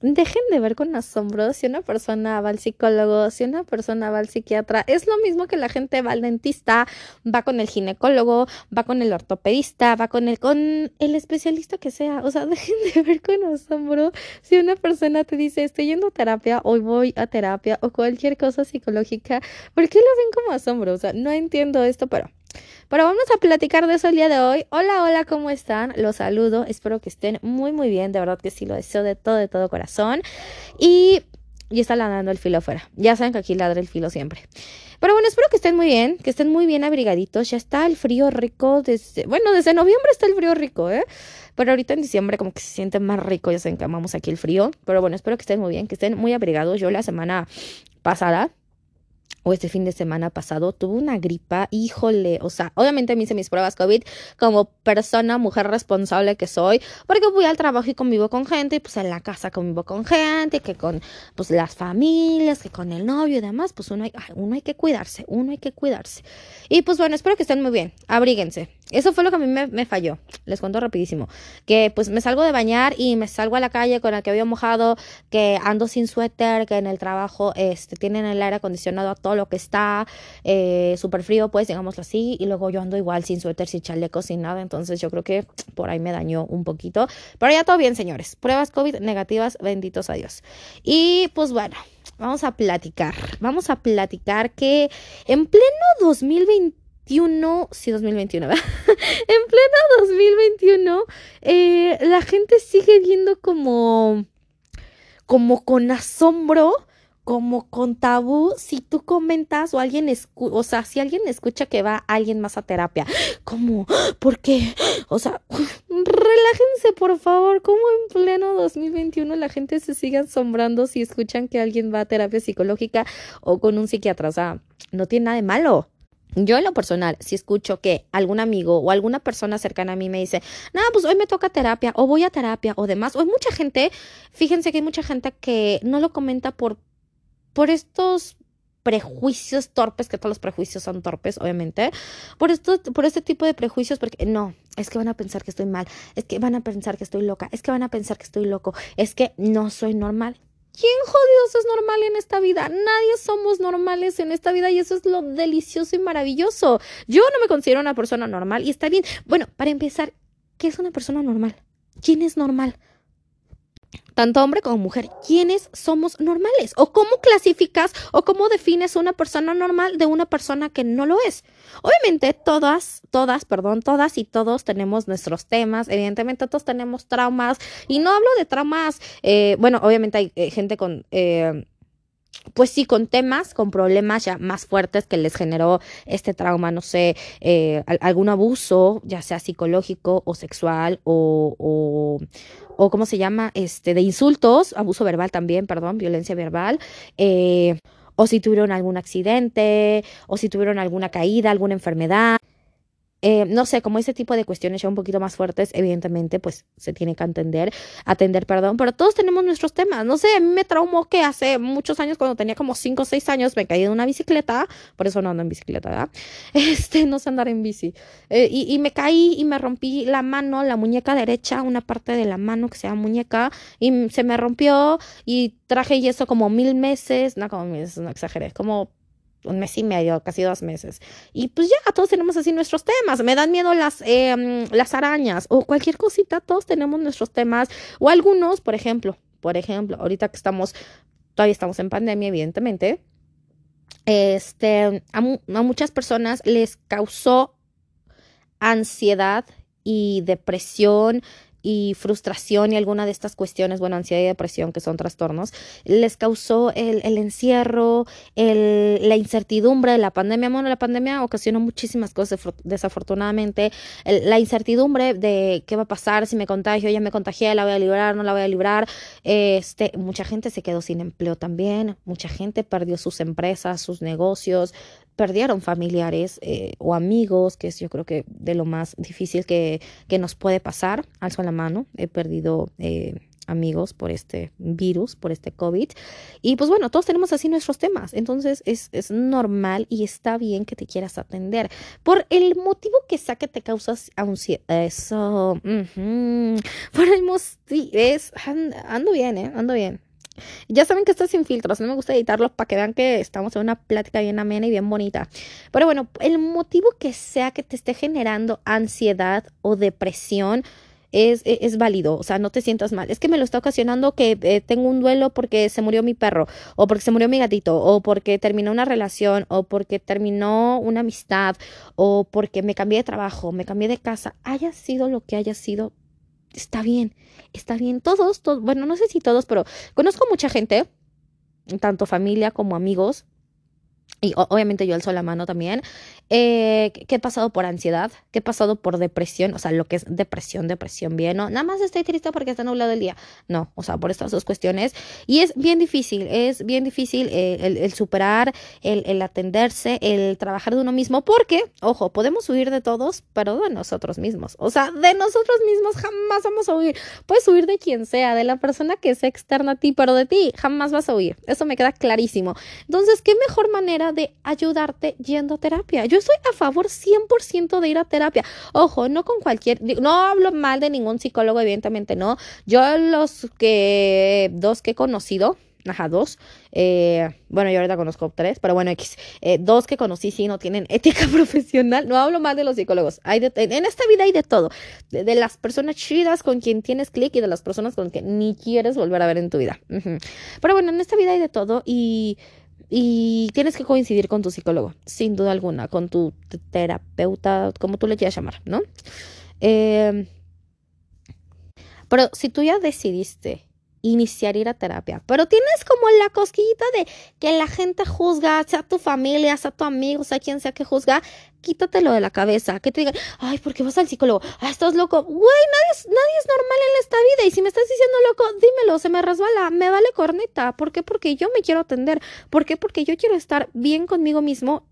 dejen de ver con asombro si una persona va al psicólogo, si una persona va al psiquiatra. Es lo mismo que la gente va al dentista, va con el ginecólogo, va con el ortopedista, va con el, con el especialista que sea. O sea, dejen de ver con asombro si una persona te dice estoy yendo a terapia, hoy voy a terapia o cualquier cosa psicológica. ¿Por qué lo ven como asombro? O sea, no entiendo esto, pero pero vamos a platicar de eso el día de hoy. Hola, hola, ¿cómo están? Los saludo. Espero que estén muy, muy bien. De verdad que sí, lo deseo de todo, de todo corazón. Y, y está ladrando el filo afuera. Ya saben que aquí ladra el filo siempre. Pero bueno, espero que estén muy bien, que estén muy bien abrigaditos. Ya está el frío rico desde, bueno, desde noviembre está el frío rico, ¿eh? Pero ahorita en diciembre como que se siente más rico, ya saben que amamos aquí el frío. Pero bueno, espero que estén muy bien, que estén muy abrigados. Yo la semana pasada o este fin de semana pasado tuve una gripa, híjole, o sea, obviamente me hice mis pruebas COVID como persona, mujer responsable que soy, porque voy al trabajo y convivo con gente, y pues en la casa convivo con gente, que con pues las familias, que con el novio y demás, pues uno hay, uno hay que cuidarse, uno hay que cuidarse. Y pues bueno, espero que estén muy bien, abríguense. Eso fue lo que a mí me, falló, les cuento rapidísimo, que pues me salgo de bañar y me salgo a la calle con el que había mojado, que ando sin suéter, que en el trabajo este, tienen el aire acondicionado a todo lo que está eh, súper frío, pues digámoslo así, y luego yo ando igual sin suéter, sin chaleco, sin nada, entonces yo creo que por ahí me dañó un poquito, pero ya todo bien, señores, pruebas COVID negativas, benditos a Dios. Y pues bueno, vamos a platicar, vamos a platicar que en pleno 2021, sí, 2021, ¿verdad? en pleno 2021, eh, la gente sigue viendo como, como con asombro como con tabú, si tú comentas o alguien escucha, o sea, si alguien escucha que va alguien más a terapia, ¿cómo? ¿Por qué? O sea, relájense, por favor, ¿cómo en pleno 2021 la gente se sigue asombrando si escuchan que alguien va a terapia psicológica o con un psiquiatra? O sea, no tiene nada de malo. Yo en lo personal, si escucho que algún amigo o alguna persona cercana a mí me dice, no, pues hoy me toca terapia o voy a terapia o demás, o hay mucha gente, fíjense que hay mucha gente que no lo comenta por por estos prejuicios torpes, que todos los prejuicios son torpes, obviamente, por esto, por este tipo de prejuicios, porque no, es que van a pensar que estoy mal, es que van a pensar que estoy loca, es que van a pensar que estoy loco, es que no soy normal. ¿Quién jodidos es normal en esta vida? Nadie somos normales en esta vida y eso es lo delicioso y maravilloso. Yo no me considero una persona normal y está bien. Bueno, para empezar, ¿qué es una persona normal? ¿Quién es normal? tanto hombre como mujer, ¿quiénes somos normales? ¿O cómo clasificas o cómo defines una persona normal de una persona que no lo es? Obviamente todas, todas, perdón, todas y todos tenemos nuestros temas, evidentemente todos tenemos traumas y no hablo de traumas, eh, bueno, obviamente hay eh, gente con... Eh, pues sí, con temas, con problemas ya más fuertes que les generó este trauma, no sé, eh, algún abuso, ya sea psicológico o sexual o, o, o, ¿cómo se llama? Este, de insultos, abuso verbal también, perdón, violencia verbal. Eh, o si tuvieron algún accidente, o si tuvieron alguna caída, alguna enfermedad. Eh, no sé, como ese tipo de cuestiones ya un poquito más fuertes, evidentemente, pues se tiene que atender, atender, perdón, pero todos tenemos nuestros temas. No sé, a mí me traumó que hace muchos años, cuando tenía como 5 o 6 años, me caí de una bicicleta, por eso no ando en bicicleta, ¿verdad? Este, no sé andar en bici. Eh, y, y, me caí y me rompí la mano, la muñeca derecha, una parte de la mano que sea muñeca, y se me rompió y traje yeso como mil meses, no como meses, no exageré, como un mes y medio, casi dos meses. Y pues ya, todos tenemos así nuestros temas. Me dan miedo las, eh, las arañas o cualquier cosita, todos tenemos nuestros temas. O algunos, por ejemplo, por ejemplo, ahorita que estamos, todavía estamos en pandemia, evidentemente, este, a, a muchas personas les causó ansiedad y depresión y frustración y alguna de estas cuestiones, bueno, ansiedad y depresión, que son trastornos, les causó el, el encierro, el, la incertidumbre de la pandemia. Bueno, la pandemia ocasionó muchísimas cosas, desafortunadamente. La incertidumbre de qué va a pasar si me contagio, ya me contagié, la voy a librar, no la voy a librar. Este, mucha gente se quedó sin empleo también, mucha gente perdió sus empresas, sus negocios, perdieron familiares eh, o amigos, que es yo creo que de lo más difícil que, que nos puede pasar. Alzo la mano, he perdido eh, amigos, por este virus, por este COVID. Y pues bueno, todos tenemos así nuestros temas. Entonces es, es normal y está bien que te quieras atender. Por el motivo que sea que te causas ansiedad. Eso. Por el motivo. Es, ando bien, ¿eh? Ando bien. Ya saben que esto es sin filtros, no me gusta editarlos para que vean que estamos en una plática bien amena y bien bonita. Pero bueno, el motivo que sea que te esté generando ansiedad o depresión, es, e, es, válido, o sea, no te sientas mal. Es que me lo está ocasionando que eh, tengo un duelo porque se murió mi perro, o porque se murió mi gatito, o porque terminó una relación, o porque terminó una amistad, o porque me cambié de trabajo, me cambié de casa, haya sido lo que haya sido, está bien, está bien. Todos, todos, bueno, no sé si todos, pero conozco mucha gente, tanto familia como amigos, y obviamente yo alzo la mano también, eh, he pasado por ansiedad, que he pasado por depresión, o sea, lo que es depresión, depresión bien, ¿no? Nada más estoy triste porque está nublado el día. No, o sea, por estas dos cuestiones. Y es bien difícil, es bien difícil eh, el, superar, el, el, atenderse, el trabajar de uno mismo, porque, ojo, podemos huir de todos, pero de nosotros mismos. O sea, de nosotros mismos jamás vamos a huir. Puedes huir de quien sea, de la persona que sea externa a ti, pero de ti jamás vas a huir. Eso me queda clarísimo. Entonces, ¿qué mejor manera de ayudarte yendo a terapia? Yo estoy a favor 100% de ir a terapia. Ojo, no con cualquier, no hablo mal de ningún psicólogo, evidentemente no. Yo los que, dos que he conocido, ajá, dos, eh, bueno, yo ahorita conozco tres, pero bueno, X, eh, dos que conocí sí no tienen ética profesional, no hablo mal de los psicólogos, hay en esta vida hay de todo, de, las personas chidas con quien tienes clic y de las personas con quien ni quieres volver a ver en tu vida. Pero bueno, en esta vida hay de todo y y tienes que coincidir con tu psicólogo, sin duda alguna, con tu terapeuta, como tú le quieras llamar, ¿no? Em, pero si tú ya decidiste iniciar ir a terapia, pero tienes como la cosquillita de que la gente juzga, sea tu familia, sea tu amigo, sea quien sea que juzga, quítatelo de la cabeza, que te digan, ay, ¿por qué vas al psicólogo? Ah, estás loco. Güey, nadie es, nadie es normal en esta vida. Y si me estás diciendo loco, dímelo, se me resbala, me vale corneta. ¿Por qué? Porque yo me quiero atender. ¿Por qué? Porque yo quiero estar bien conmigo mismo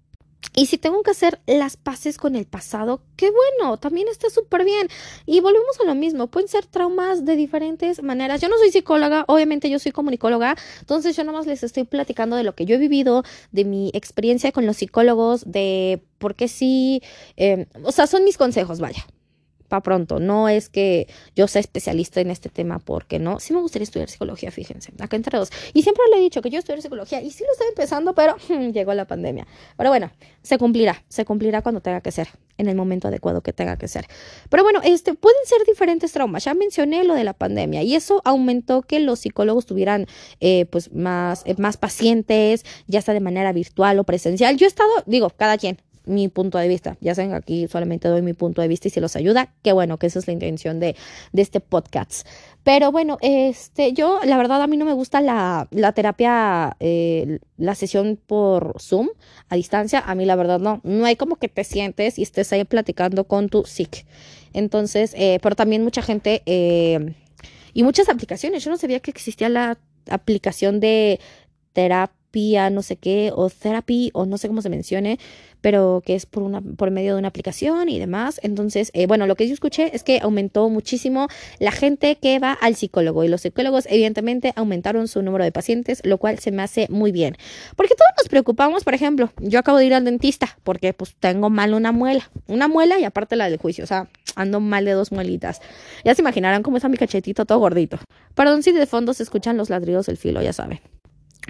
y si tengo que hacer las paces con el pasado, qué bueno, también está súper bien. Y volvemos a lo mismo, pueden ser traumas de diferentes maneras. Yo no soy psicóloga, obviamente yo soy comunicóloga, entonces yo nada más les estoy platicando de lo que yo he vivido, de mi experiencia con los psicólogos, de por qué sí, eh, o sea, son mis consejos, vaya para pronto. No es que yo sea especialista en este tema, porque no. Sí me gustaría estudiar psicología, fíjense, acá entre dos. Y siempre le he dicho que yo estudiar psicología y sí lo estoy empezando, pero llegó la pandemia. Pero bueno, se cumplirá, se cumplirá cuando tenga que ser, en el momento adecuado que tenga que ser. Pero bueno, este pueden ser diferentes traumas. Ya mencioné lo de la pandemia y eso aumentó que los psicólogos tuvieran eh, pues más, eh, más pacientes, ya sea de manera virtual o presencial. Yo he estado, digo, cada quien, mi punto de vista. Ya saben, aquí solamente doy mi punto de vista y si los ayuda, qué bueno, que esa es la intención de, de este podcast. Pero bueno, este, yo, la verdad, a mí no me gusta la, la terapia, eh, la sesión por Zoom a distancia. A mí, la verdad, no. No hay como que te sientes y estés ahí platicando con tu SIC. Entonces, eh, pero también mucha gente eh, y muchas aplicaciones. Yo no sabía que existía la aplicación de terapia, no sé qué, o therapy, o no sé cómo se mencione, pero que es por, una, por medio de una aplicación y demás. Entonces, eh, bueno, lo que yo escuché es que aumentó muchísimo la gente que va al psicólogo y los psicólogos evidentemente aumentaron su número de pacientes, lo cual se me hace muy bien. Porque todos nos preocupamos, por ejemplo, yo acabo de ir al dentista porque pues tengo mal una muela, una muela y aparte la del juicio, o sea, ando mal de dos muelitas. Ya se imaginarán cómo está mi cachetito todo gordito. Perdón si de fondo se escuchan los ladridos del filo, ya saben.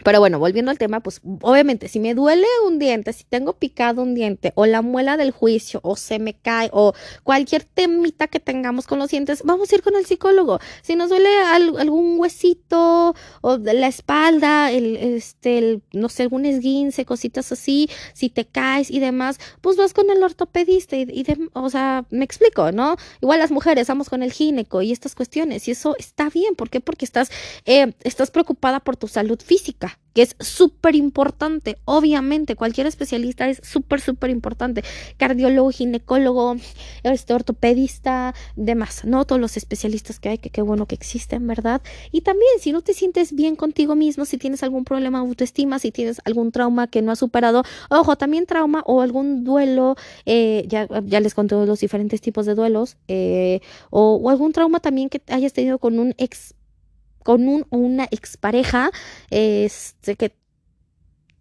Pero bueno, volviendo al tema, pues obviamente si me duele un diente, si tengo picado un diente o la muela del juicio o se me cae o cualquier temita que tengamos con los dientes, vamos a ir con el psicólogo. Si nos duele algún huesito o de la espalda, el, este, no sé, algún esguince, cositas así, si te caes y demás, pues vas con el ortopedista y, o sea, me explico, ¿no? Igual las mujeres vamos con el gineco y estas cuestiones y eso está bien. ¿Por qué? Porque estás, eh, estás preocupada por tu salud física que es súper importante. Obviamente, cualquier especialista es súper, súper importante. Cardiólogo, ginecólogo, este, ortopedista, demás, ¿no? Todos los especialistas que hay, que qué bueno que existen, ¿verdad? Y también, si no te sientes bien contigo mismo, si tienes algún problema de autoestima, si tienes algún trauma que no has superado, ojo, también trauma o algún duelo, eh, ya, ya les conté los diferentes tipos de duelos, eh, o, o algún trauma también que hayas tenido con un ex con un o una expareja este, que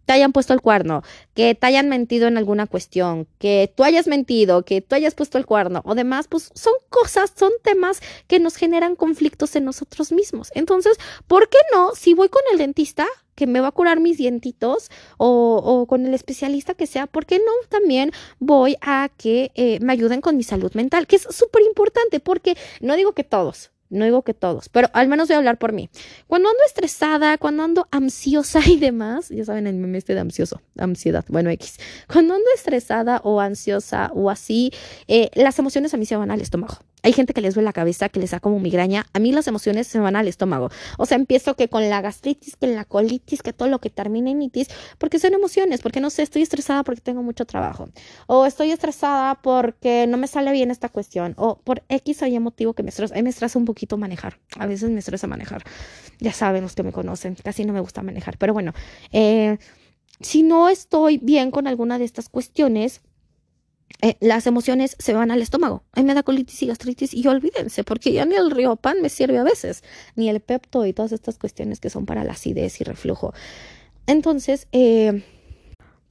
te hayan puesto el cuerno, que te hayan mentido en alguna cuestión, que tú hayas mentido, que tú hayas puesto el cuerno o demás, pues son cosas, son temas que nos generan conflictos en nosotros mismos. Entonces, ¿por qué no? Si voy con el dentista, que me va a curar mis dientitos o, con el especialista que sea, ¿por qué no también voy a que eh, me ayuden con mi salud mental? Que es súper importante porque no digo que todos, no digo que todos, pero al menos voy a hablar por mí. Cuando ando estresada, cuando ando ansiosa y demás, ya saben el meme este de ansioso, ansiedad, bueno, X. Cuando ando estresada o ansiosa o así, eh, las emociones a mí se van al estómago. Hay gente que les duele la cabeza, que les da como migraña. A mí las emociones se van al estómago. O sea, empiezo que con la gastritis, que la colitis, que todo lo que termina en itis, porque son emociones, porque no sé, estoy estresada porque tengo mucho trabajo. O estoy estresada porque no me sale bien esta cuestión. O por X hay motivo que me estresa. A mí me estresa un poquito manejar. A veces me estresa manejar. Ya saben los que me conocen, casi no me gusta manejar. Pero bueno, eh, si no estoy bien con alguna de estas cuestiones, eh, las emociones se van al estómago. A mí me da colitis y gastritis y olvídense, porque ya ni el río pan me sirve a veces, ni el pepto y todas estas cuestiones que son para la acidez y reflujo. Entonces, eh,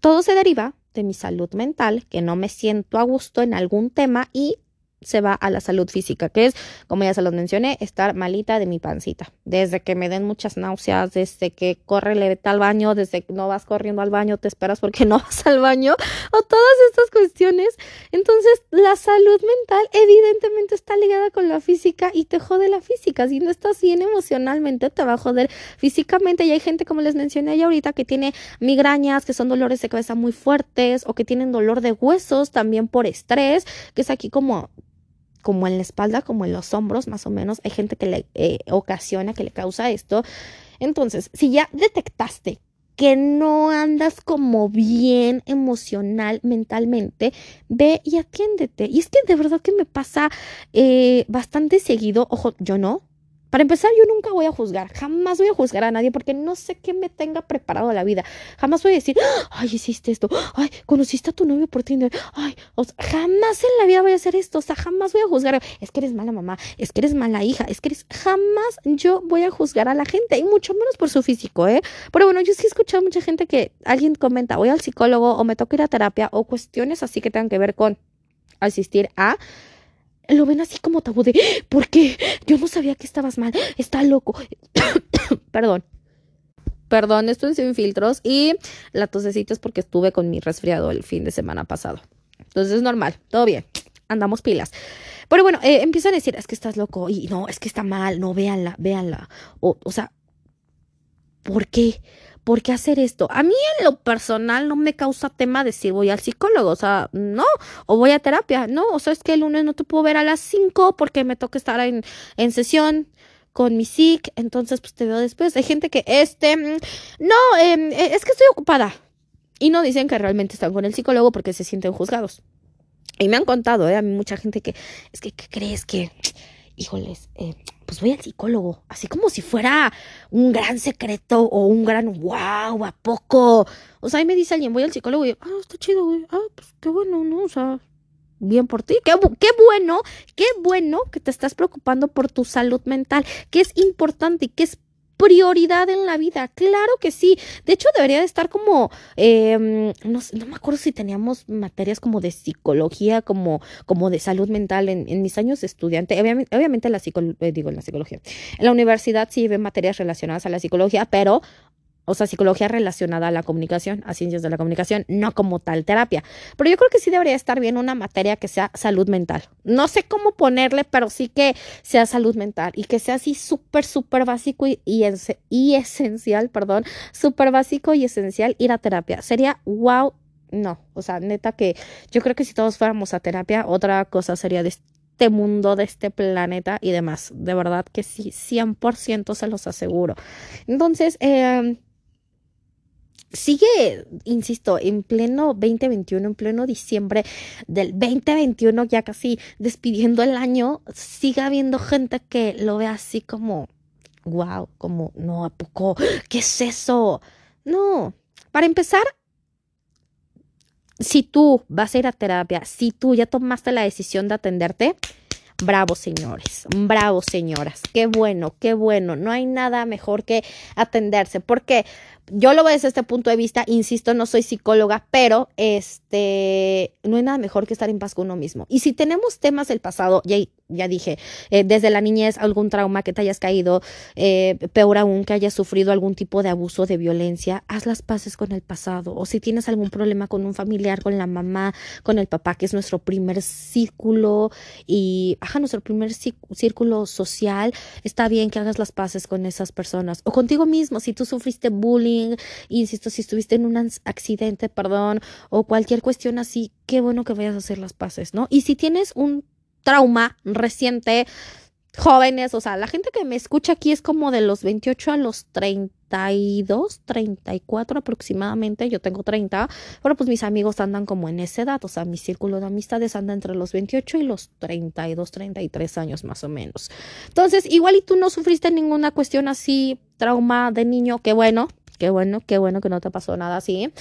todo se deriva de mi salud mental, que no me siento a gusto en algún tema y se va a la salud física, que es, como ya se los mencioné, estar malita de mi pancita. Desde que me den muchas náuseas, desde que corre, le vete al baño, desde que no vas corriendo al baño, te esperas porque no vas al baño, o todas estas cuestiones. Entonces, la salud mental evidentemente está ligada con la física y te jode la física. Si no estás bien emocionalmente, te va a joder físicamente. Y hay gente, como les mencioné ya ahorita, que tiene migrañas, que son dolores de cabeza muy fuertes, o que tienen dolor de huesos también por estrés, que es aquí como como en la espalda, como en los hombros, más o menos. Hay gente que le eh, ocasiona, que le causa esto. Entonces, si ya detectaste que no andas como bien emocional, mentalmente, ve y atiéndete. Y es que de verdad que me pasa eh, bastante seguido, ojo, yo no, para empezar, yo nunca voy a juzgar, jamás voy a juzgar a nadie porque no sé qué me tenga preparado la vida. Jamás voy a decir, ay, hiciste esto, ay, conociste a tu novio por Tinder, ay, o jamás en la vida voy a hacer esto, o sea, jamás voy a juzgar, es que eres mala mamá, es que eres mala hija, es que eres, jamás yo voy a juzgar a la gente, y mucho menos por su físico, ¿eh? Pero bueno, yo sí he escuchado mucha gente que alguien comenta, voy al psicólogo o me toca ir a terapia o cuestiones así que tengan que ver con asistir a lo ven así como tabú de, ¿por qué? Yo no sabía que estabas mal, está loco. Perdón. Perdón, esto es sin filtros y la tosecita es porque estuve con mi resfriado el fin de semana pasado. Entonces es normal, todo bien, andamos pilas. Pero bueno, eh, empiezan a decir, es que estás loco y no, es que está mal, no, véanla, véanla. O, o sea, ¿por qué? ¿Por qué hacer esto? A mí en lo personal no me causa tema decir voy al psicólogo, o sea, no, o voy a terapia, no, o sea, es que el lunes no te puedo ver a las 5 porque me toca estar en, sesión con mi psic, entonces pues te veo después. Hay gente que, este, mm, no, em, e, es que estoy ocupada. Y no dicen que realmente están con el psicólogo porque se sienten juzgados. Y me han contado, ¿eh? A mí mucha gente que, es que, ¿qué crees que híjoles, eh, pues voy al psicólogo, así como si fuera un gran secreto o un gran wow, ¿a poco? O sea, ahí me dice alguien, voy al psicólogo y ah, está chido, güey, ah, pues qué bueno, ¿no? O sea, bien por ti, qué, qué bueno, qué bueno que te estás preocupando por tu salud mental, que es importante y que es prioridad en la vida. Claro que sí. De hecho, debería de estar como, eh, no, no, me acuerdo si teníamos materias como de psicología, como, como de salud mental en, en mis años de estudiante. Obviamente, obviamente la psicología, eh, digo, en la psicología. En la universidad sí ve materias relacionadas a la psicología, pero o sea, psicología relacionada a la comunicación, a ciencias de la comunicación, no como tal terapia. Pero yo creo que sí debería estar bien una materia que sea salud mental. No sé cómo ponerle, pero sí que sea salud mental y que sea así súper, súper básico y, esencial, perdón, súper básico y esencial ir a terapia. Sería wow. No, o sea, neta que yo creo que si todos fuéramos a terapia, otra cosa sería de este mundo, de este planeta y demás. De verdad que sí, 100% se los aseguro. Entonces, eh, sigue, insisto, en pleno 2021, en pleno diciembre del 2021, ya casi despidiendo el año, sigue habiendo gente que lo ve así como, wow, como, no, ¿a poco? ¿Qué es eso? No, para empezar, si tú vas a ir a terapia, si tú ya tomaste la decisión de atenderte, Bravo, señores. Bravo, señoras. Qué bueno, qué bueno. No hay nada mejor que atenderse. Porque yo lo veo desde este punto de vista, insisto, no soy psicóloga, pero este, no hay nada mejor que estar en paz con uno mismo. Y si tenemos temas del pasado, ya, ya dije, eh, desde la niñez algún trauma que te hayas caído, eh, peor aún que hayas sufrido algún tipo de abuso, de violencia, haz las paces con el pasado. O si tienes algún problema con un familiar, con la mamá, con el papá, que es nuestro primer círculo y, ajá, nuestro primer círculo social, está bien que hagas las paces con esas personas. O contigo mismo, si tú sufriste bullying, insisto, si estuviste en un accidente, perdón, o cualquier cuestión así, qué bueno que vayas a hacer las paces, ¿no? Y si tienes un trauma reciente, jóvenes, o sea, la gente que me escucha aquí es como de los 28 a los 32, 34 aproximadamente, yo tengo 30, pero pues mis amigos andan como en esa edad, o sea, mi círculo de amistades anda entre los 28 y los 32, 33 años más o menos. Entonces, igual y tú no sufriste ninguna cuestión así, trauma de niño, qué bueno, Qué bueno, qué bueno que no te pasó nada así.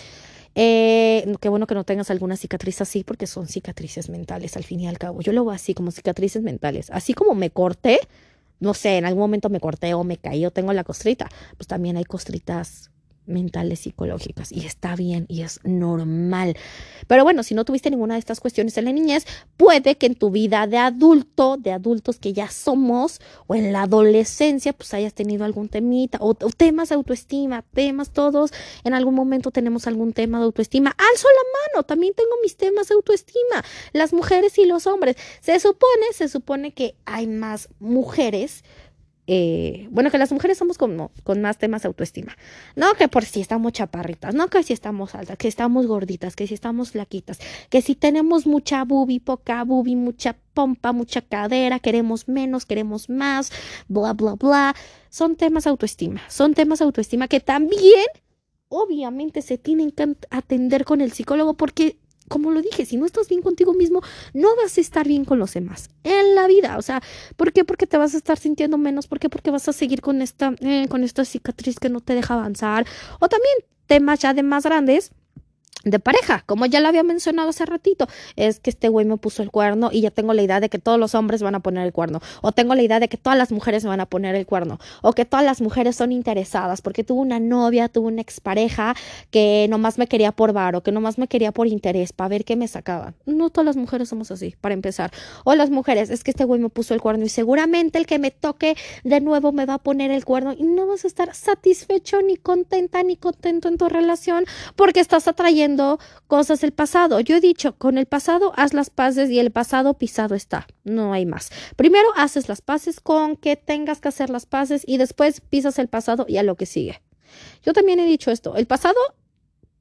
Eh, qué bueno que no tengas alguna cicatriz así porque son cicatrices mentales al fin y al cabo. Yo lo veo así como cicatrices mentales. Así como me corté, no sé, en algún momento me corté o me caí o tengo la costrita, pues también hay costritas mentales psicológicas y está bien y es normal. Pero bueno, si no tuviste ninguna de estas cuestiones en la niñez, puede que en tu vida de adulto, de adultos que ya somos, o en la adolescencia, pues hayas tenido algún temita, o, temas de autoestima, temas todos, en algún momento tenemos algún tema de autoestima. Alzo la mano, también tengo mis temas de autoestima, las mujeres y los hombres. Se supone, se supone que hay más mujeres eh, bueno, que las mujeres somos con más temas de autoestima. No que por si estamos chaparritas, no que si estamos altas, que estamos gorditas, que si estamos flaquitas, que si tenemos mucha bubi, poca bubi, mucha pompa, mucha cadera, queremos menos, queremos más, bla, bla, bla. Son temas de autoestima, son temas de autoestima que también obviamente se tienen que atender con el psicólogo porque como lo dije, si no estás bien contigo mismo, no vas a estar bien con los demás en la vida. O sea, ¿por qué? Porque te vas a estar sintiendo menos. ¿Por qué? Porque vas a seguir con esta, eh, con esta cicatriz que no te deja avanzar. O también temas ya de más grandes de pareja, como ya lo había mencionado hace ratito, es que este güey me puso el cuerno y ya tengo la idea de que todos los hombres van a poner el cuerno, o tengo la idea de que todas las mujeres van a poner el cuerno, o que todas las mujeres son interesadas porque tuvo una novia, tuvo una expareja que nomás me quería por bar o que nomás me quería por interés para ver qué me sacaban. No todas las mujeres somos así, para empezar. O las mujeres, es que este güey me puso el cuerno y seguramente el que me toque de nuevo me va a poner el cuerno y no vas a estar satisfecho ni contenta ni contento en tu relación porque estás atrayendo cosas del pasado. Yo he dicho, con el pasado haz las paces y el pasado pisado está. No hay más. Primero haces las paces con que tengas que hacer las paces y después pisas el pasado y a lo que sigue. Yo también he dicho esto, el pasado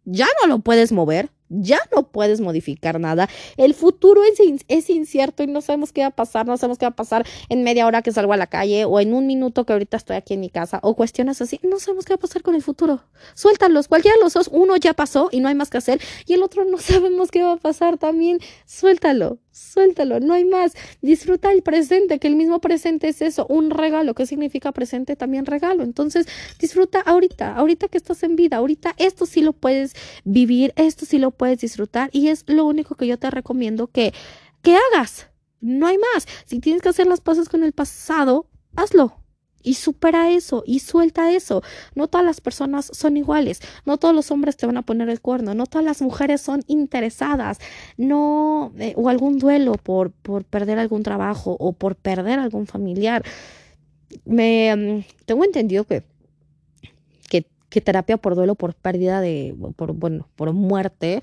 ya no lo puedes mover, ya no puedes modificar nada. El futuro es, incierto y no sabemos qué va a pasar, no sabemos qué va a pasar en media hora que salgo a la calle o en un minuto que ahorita estoy aquí en mi casa o cuestiones así. No sabemos qué va a pasar con el futuro. Suéltalos, cualquiera de los dos, uno ya pasó y no hay más que hacer y el otro no sabemos qué va a pasar también. Suéltalo, suéltalo, no hay más. Disfruta el presente, que el mismo presente es eso, un regalo. ¿Qué significa presente? También regalo. Entonces, disfruta ahorita, ahorita que estás en vida, ahorita esto sí lo puedes vivir, esto sí lo puedes disfrutar y es lo único que yo te recomiendo que, que hagas. No hay más. Si tienes que hacer las paces con el pasado, hazlo y supera eso y suelta eso. No todas las personas son iguales, no todos los hombres te van a poner el cuerno, no todas las mujeres son interesadas, no, eh, o algún duelo por, por perder algún trabajo o por perder algún familiar. Me mm, tengo entendido que, que, que terapia por duelo, por pérdida de, por, bueno, por muerte,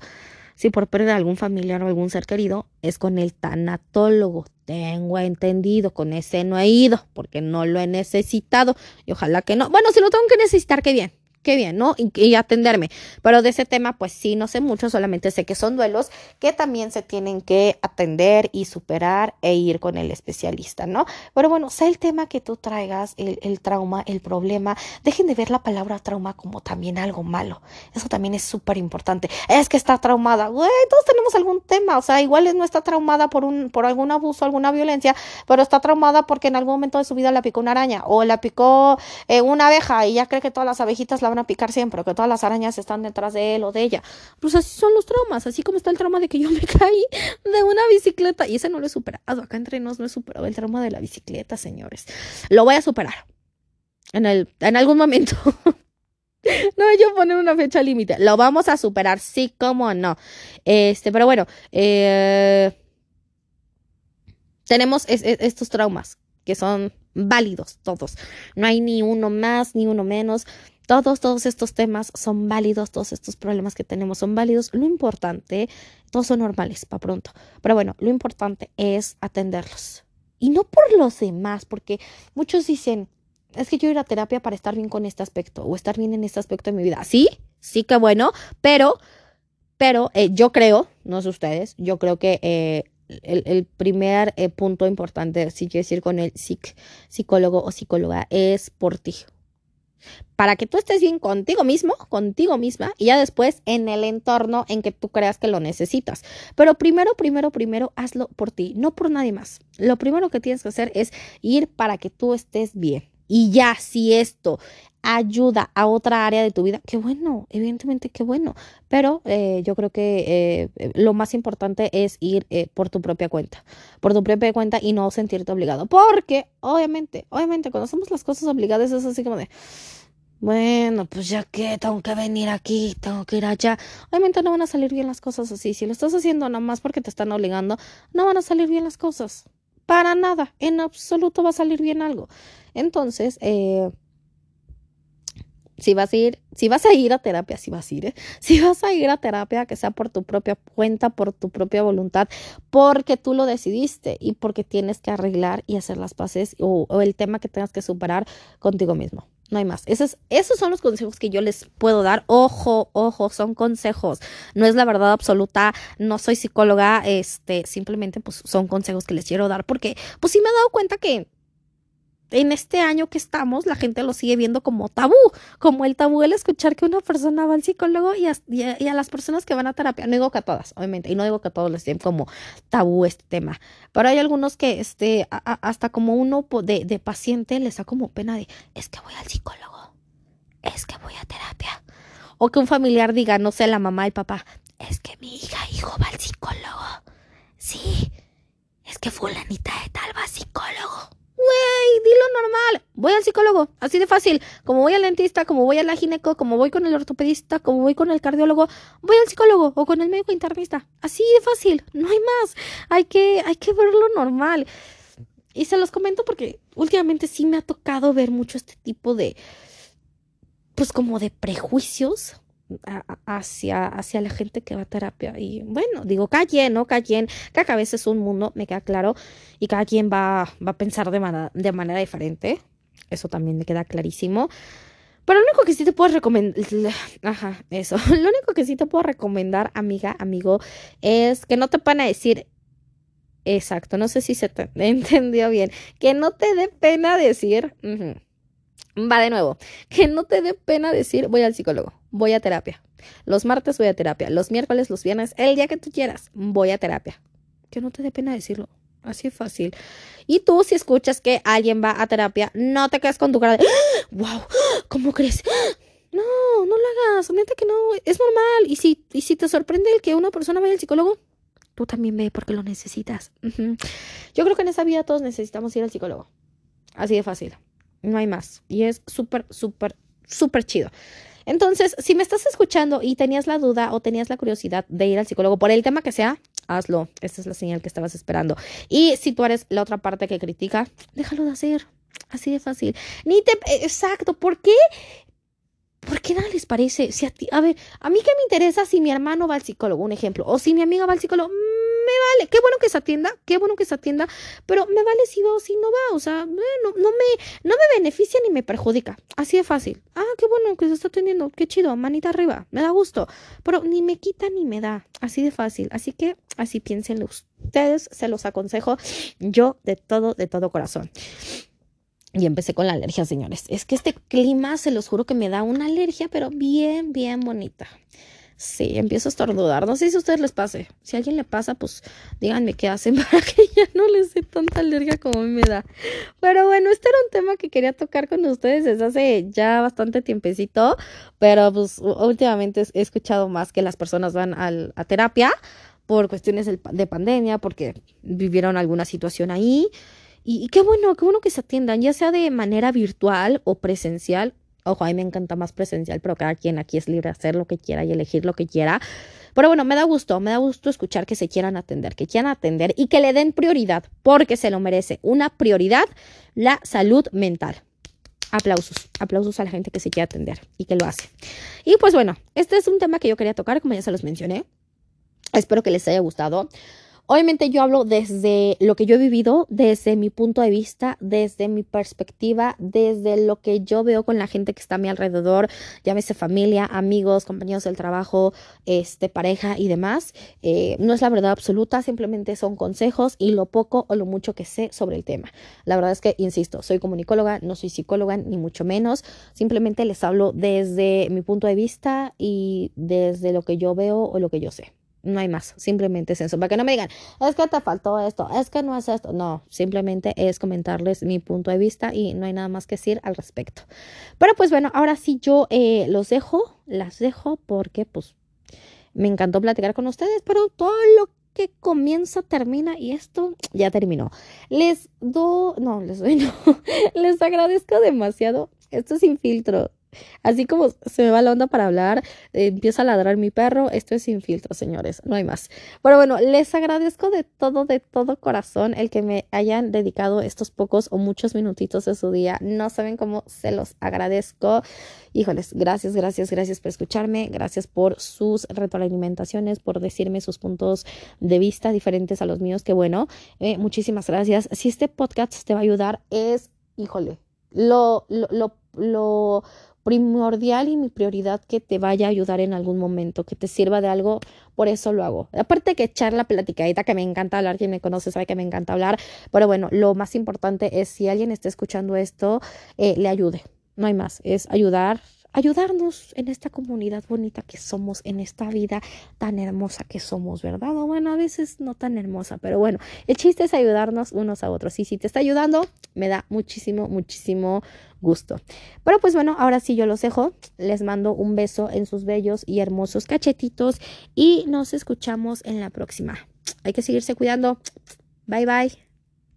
si por de algún familiar o algún ser querido, es con el tanatólogo. Tengo entendido, con ese no he ido porque no lo he necesitado y ojalá que no. Bueno, si lo tengo que necesitar, qué bien qué bien, ¿no? Y, atenderme. Pero de ese tema, pues sí, no sé mucho, solamente sé que son duelos que también se tienen que atender y superar e ir con el especialista, ¿no? Pero bueno, sé el tema que tú traigas, el, el trauma, el problema. Dejen de ver la palabra trauma como también algo malo. Eso también es súper importante. Es que está traumada. Güey, todos tenemos algún tema. O sea, igual no está traumada por, un, por algún abuso, alguna violencia, pero está traumada porque en algún momento de su vida la picó una araña o la picó eh, una abeja y ya cree que todas las abejitas la van a picar siempre, que todas las arañas están detrás de él o de ella. Pues así son los traumas, así como está el trauma de que yo me caí de una bicicleta y ese no lo he superado, acá entre nos no he superado el trauma de la bicicleta, señores. Lo voy a superar en, el, en algún momento. No yo poner una fecha límite. Lo vamos a superar, sí, como no. Este, pero bueno, eh, tenemos estos traumas que son válidos todos. No hay ni uno más, ni uno menos. Todos, todos estos temas son válidos, todos estos problemas que tenemos son válidos. Lo importante, todos son normales para pronto. Pero bueno, lo importante es atenderlos. Y no por los demás, porque muchos dicen, es que yo ir a terapia para estar bien con este aspecto o estar bien en este aspecto de mi vida. Sí, sí que bueno, pero, pero eh, yo creo, no sé ustedes, yo creo que eh, el, primer eh, punto importante, si quieres ir con el psicólogo o psicóloga, es por ti. Para que tú estés bien contigo mismo, contigo misma, y ya después en el entorno en que tú creas que lo necesitas. Pero primero, primero, primero, hazlo por ti, no por nadie más. Lo primero que tienes que hacer es ir para que tú estés bien. Y ya, si esto ayuda a otra área de tu vida, qué bueno, evidentemente qué bueno, pero eh, yo creo que eh, lo más importante es ir eh, por tu propia cuenta, por tu propia cuenta y no sentirte obligado, porque obviamente, obviamente cuando hacemos las cosas obligadas es así como de, bueno, pues ya que tengo que venir aquí, tengo que ir allá, obviamente no van a salir bien las cosas así, si lo estás haciendo nada más porque te están obligando, no van a salir bien las cosas, para nada, en absoluto va a salir bien algo. Entonces, eh, si vas a ir, si vas a ir a terapia, si vas a ir, ¿eh? si vas a ir a terapia, que sea por tu propia cuenta, por tu propia voluntad, porque tú lo decidiste y porque tienes que arreglar y hacer las paces o, el tema que tengas que superar contigo mismo. No hay más. Esos, esos son los consejos que yo les puedo dar. Ojo, ojo, son consejos. No es la verdad absoluta. No soy psicóloga. Este, simplemente pues son consejos que les quiero dar porque pues sí me he dado cuenta que en este año que estamos, la gente lo sigue viendo como tabú, como el tabú el escuchar que una persona va al psicólogo y a, las personas que van a terapia. No digo que a todas, obviamente, y no digo que a todos les den como tabú este tema, pero hay algunos que este, hasta como uno de, paciente les da como pena de, es que voy al psicólogo, es que voy a terapia. O que un familiar diga, no sé, la mamá y papá, es que mi hija, hijo va al psicólogo. Sí, es que fulanita de tal va al psicólogo Güey, dilo normal. Voy al psicólogo, así de fácil. Como voy al dentista, como voy a la gineco, como voy con el ortopedista, como voy con el cardiólogo, voy al psicólogo o con el médico internista. Así de fácil, no hay más. Hay que, hay que verlo normal. Y se los comento porque últimamente sí me ha tocado ver mucho este tipo de, pues como de prejuicios hacia, hacia la gente que va a terapia. Y bueno, digo, cada quien, ¿no? Cada quien, cada cabeza es un mundo, me queda claro, y cada quien va, va a pensar de, manera, de manera diferente. Eso también me queda clarísimo. Pero lo único que sí te puedo recomendar, ajá, eso, lo único que sí te puedo recomendar, amiga, amigo, es que no te van a decir, exacto, no sé si se te entendió bien, que no te dé pena decir, va de nuevo, que no te dé pena decir, voy al psicólogo voy a terapia. Los martes voy a terapia. Los miércoles, los viernes, el día que tú quieras, voy a terapia. Que no te dé pena decirlo. Así es fácil. Y tú, si escuchas que alguien va a terapia, no te quedes con tu cara de ¡Wow! ¿Cómo crees? No, no lo hagas. Neta que no. Es normal. Y si, y si te sorprende el que una persona vaya al psicólogo, tú también ve porque lo necesitas. Yo creo que en esa vida todos necesitamos ir al psicólogo. Así de fácil. No hay más. Y es súper, súper, súper chido. Entonces, si me estás escuchando y tenías la duda o tenías la curiosidad de ir al psicólogo por el tema que sea, hazlo. Esta es la señal que estabas esperando. Y si tú eres la otra parte que critica, déjalo de hacer. Así de fácil. Ni te... Exacto. ¿Por qué? ¿Por qué nada les parece? Si a, ti, a ver, a mí qué me interesa si mi hermano va al psicólogo, un ejemplo, o si mi amiga va al psicólogo, vale, qué bueno que se atienda, qué bueno que se atienda, pero me vale si va o si no va, o sea, no, no, me, no me beneficia ni me perjudica, así de fácil. Ah, qué bueno que se está atendiendo, qué chido, manita arriba, me da gusto, pero ni me quita ni me da, así de fácil, así que así piénsenlo ustedes, se los aconsejo yo de todo, de todo corazón. Y empecé con la alergia, señores. Es que este clima, se los juro que me da una alergia, pero bien, bien bonita. Sí, empiezo a estornudar. No sé si a ustedes les pase. Si a alguien le pasa, pues díganme qué hacen para que ya no les dé tanta alergia como a mí me da. Pero bueno, este era un tema que quería tocar con ustedes desde hace ya bastante tiempecito. Pero pues últimamente he escuchado más que las personas van al, a terapia por cuestiones de pandemia, porque vivieron alguna situación ahí. Y, y, qué bueno, qué bueno que se atiendan, ya sea de manera virtual o presencial. Ojo, a mí me encanta más presencial, pero cada quien aquí es libre de hacer lo que quiera y elegir lo que quiera. Pero bueno, me da gusto, me da gusto escuchar que se quieran atender, que quieran atender y que le den prioridad, porque se lo merece. Una prioridad, la salud mental. Aplausos, aplausos a la gente que se quiere atender y que lo hace. Y pues bueno, este es un tema que yo quería tocar, como ya se los mencioné. Espero que les haya gustado. Obviamente yo hablo desde lo que yo he vivido, desde mi punto de vista, desde mi perspectiva, desde lo que yo veo con la gente que está a mi alrededor, llámese familia, amigos, compañeros del trabajo, este, pareja y demás. Eh, no es la verdad absoluta, simplemente son consejos y lo poco o lo mucho que sé sobre el tema. La verdad es que, insisto, soy comunicóloga, no soy psicóloga, ni mucho menos. Simplemente les hablo desde mi punto de vista y desde lo que yo veo o lo que yo sé. No hay más, simplemente es eso. Para que no me digan, es que te faltó esto, es que no es esto. No, simplemente es comentarles mi punto de vista y no hay nada más que decir al respecto. Pero pues bueno, ahora sí yo eh, los dejo, las dejo porque pues me encantó platicar con ustedes, pero todo lo que comienza termina y esto ya terminó. Les doy, no, les doy, no, les agradezco demasiado. Esto sin filtro. Así como se me va la onda para hablar, empieza a ladrar mi perro, esto es sin filtro, señores, no hay más. Pero bueno, les agradezco de todo, de todo corazón el que me hayan dedicado estos pocos o muchos minutitos de su día. No saben cómo se los agradezco. Híjoles, gracias, gracias, gracias por escucharme, gracias por sus retroalimentaciones, por decirme sus puntos de vista diferentes a los míos, que bueno, eh, muchísimas gracias. Si este podcast te va a ayudar, es, híjole, lo, lo, lo, lo primordial y mi prioridad que te vaya a ayudar en algún momento, que te sirva de algo, por eso lo hago. Aparte que echar la platicadita, que me encanta hablar, quien me conoce sabe que me encanta hablar, pero bueno, lo más importante es si alguien está escuchando esto, eh, le ayude, no hay más, es ayudar ayudarnos en esta comunidad bonita que somos, en esta vida tan hermosa que somos, ¿verdad? O bueno, a veces no tan hermosa, pero bueno, el chiste es ayudarnos unos a otros. Y si te está ayudando, me da muchísimo, muchísimo gusto. Pero pues bueno, ahora sí yo los dejo. Les mando un beso en sus bellos y hermosos cachetitos y nos escuchamos en la próxima. Hay que seguirse cuidando. Bye bye.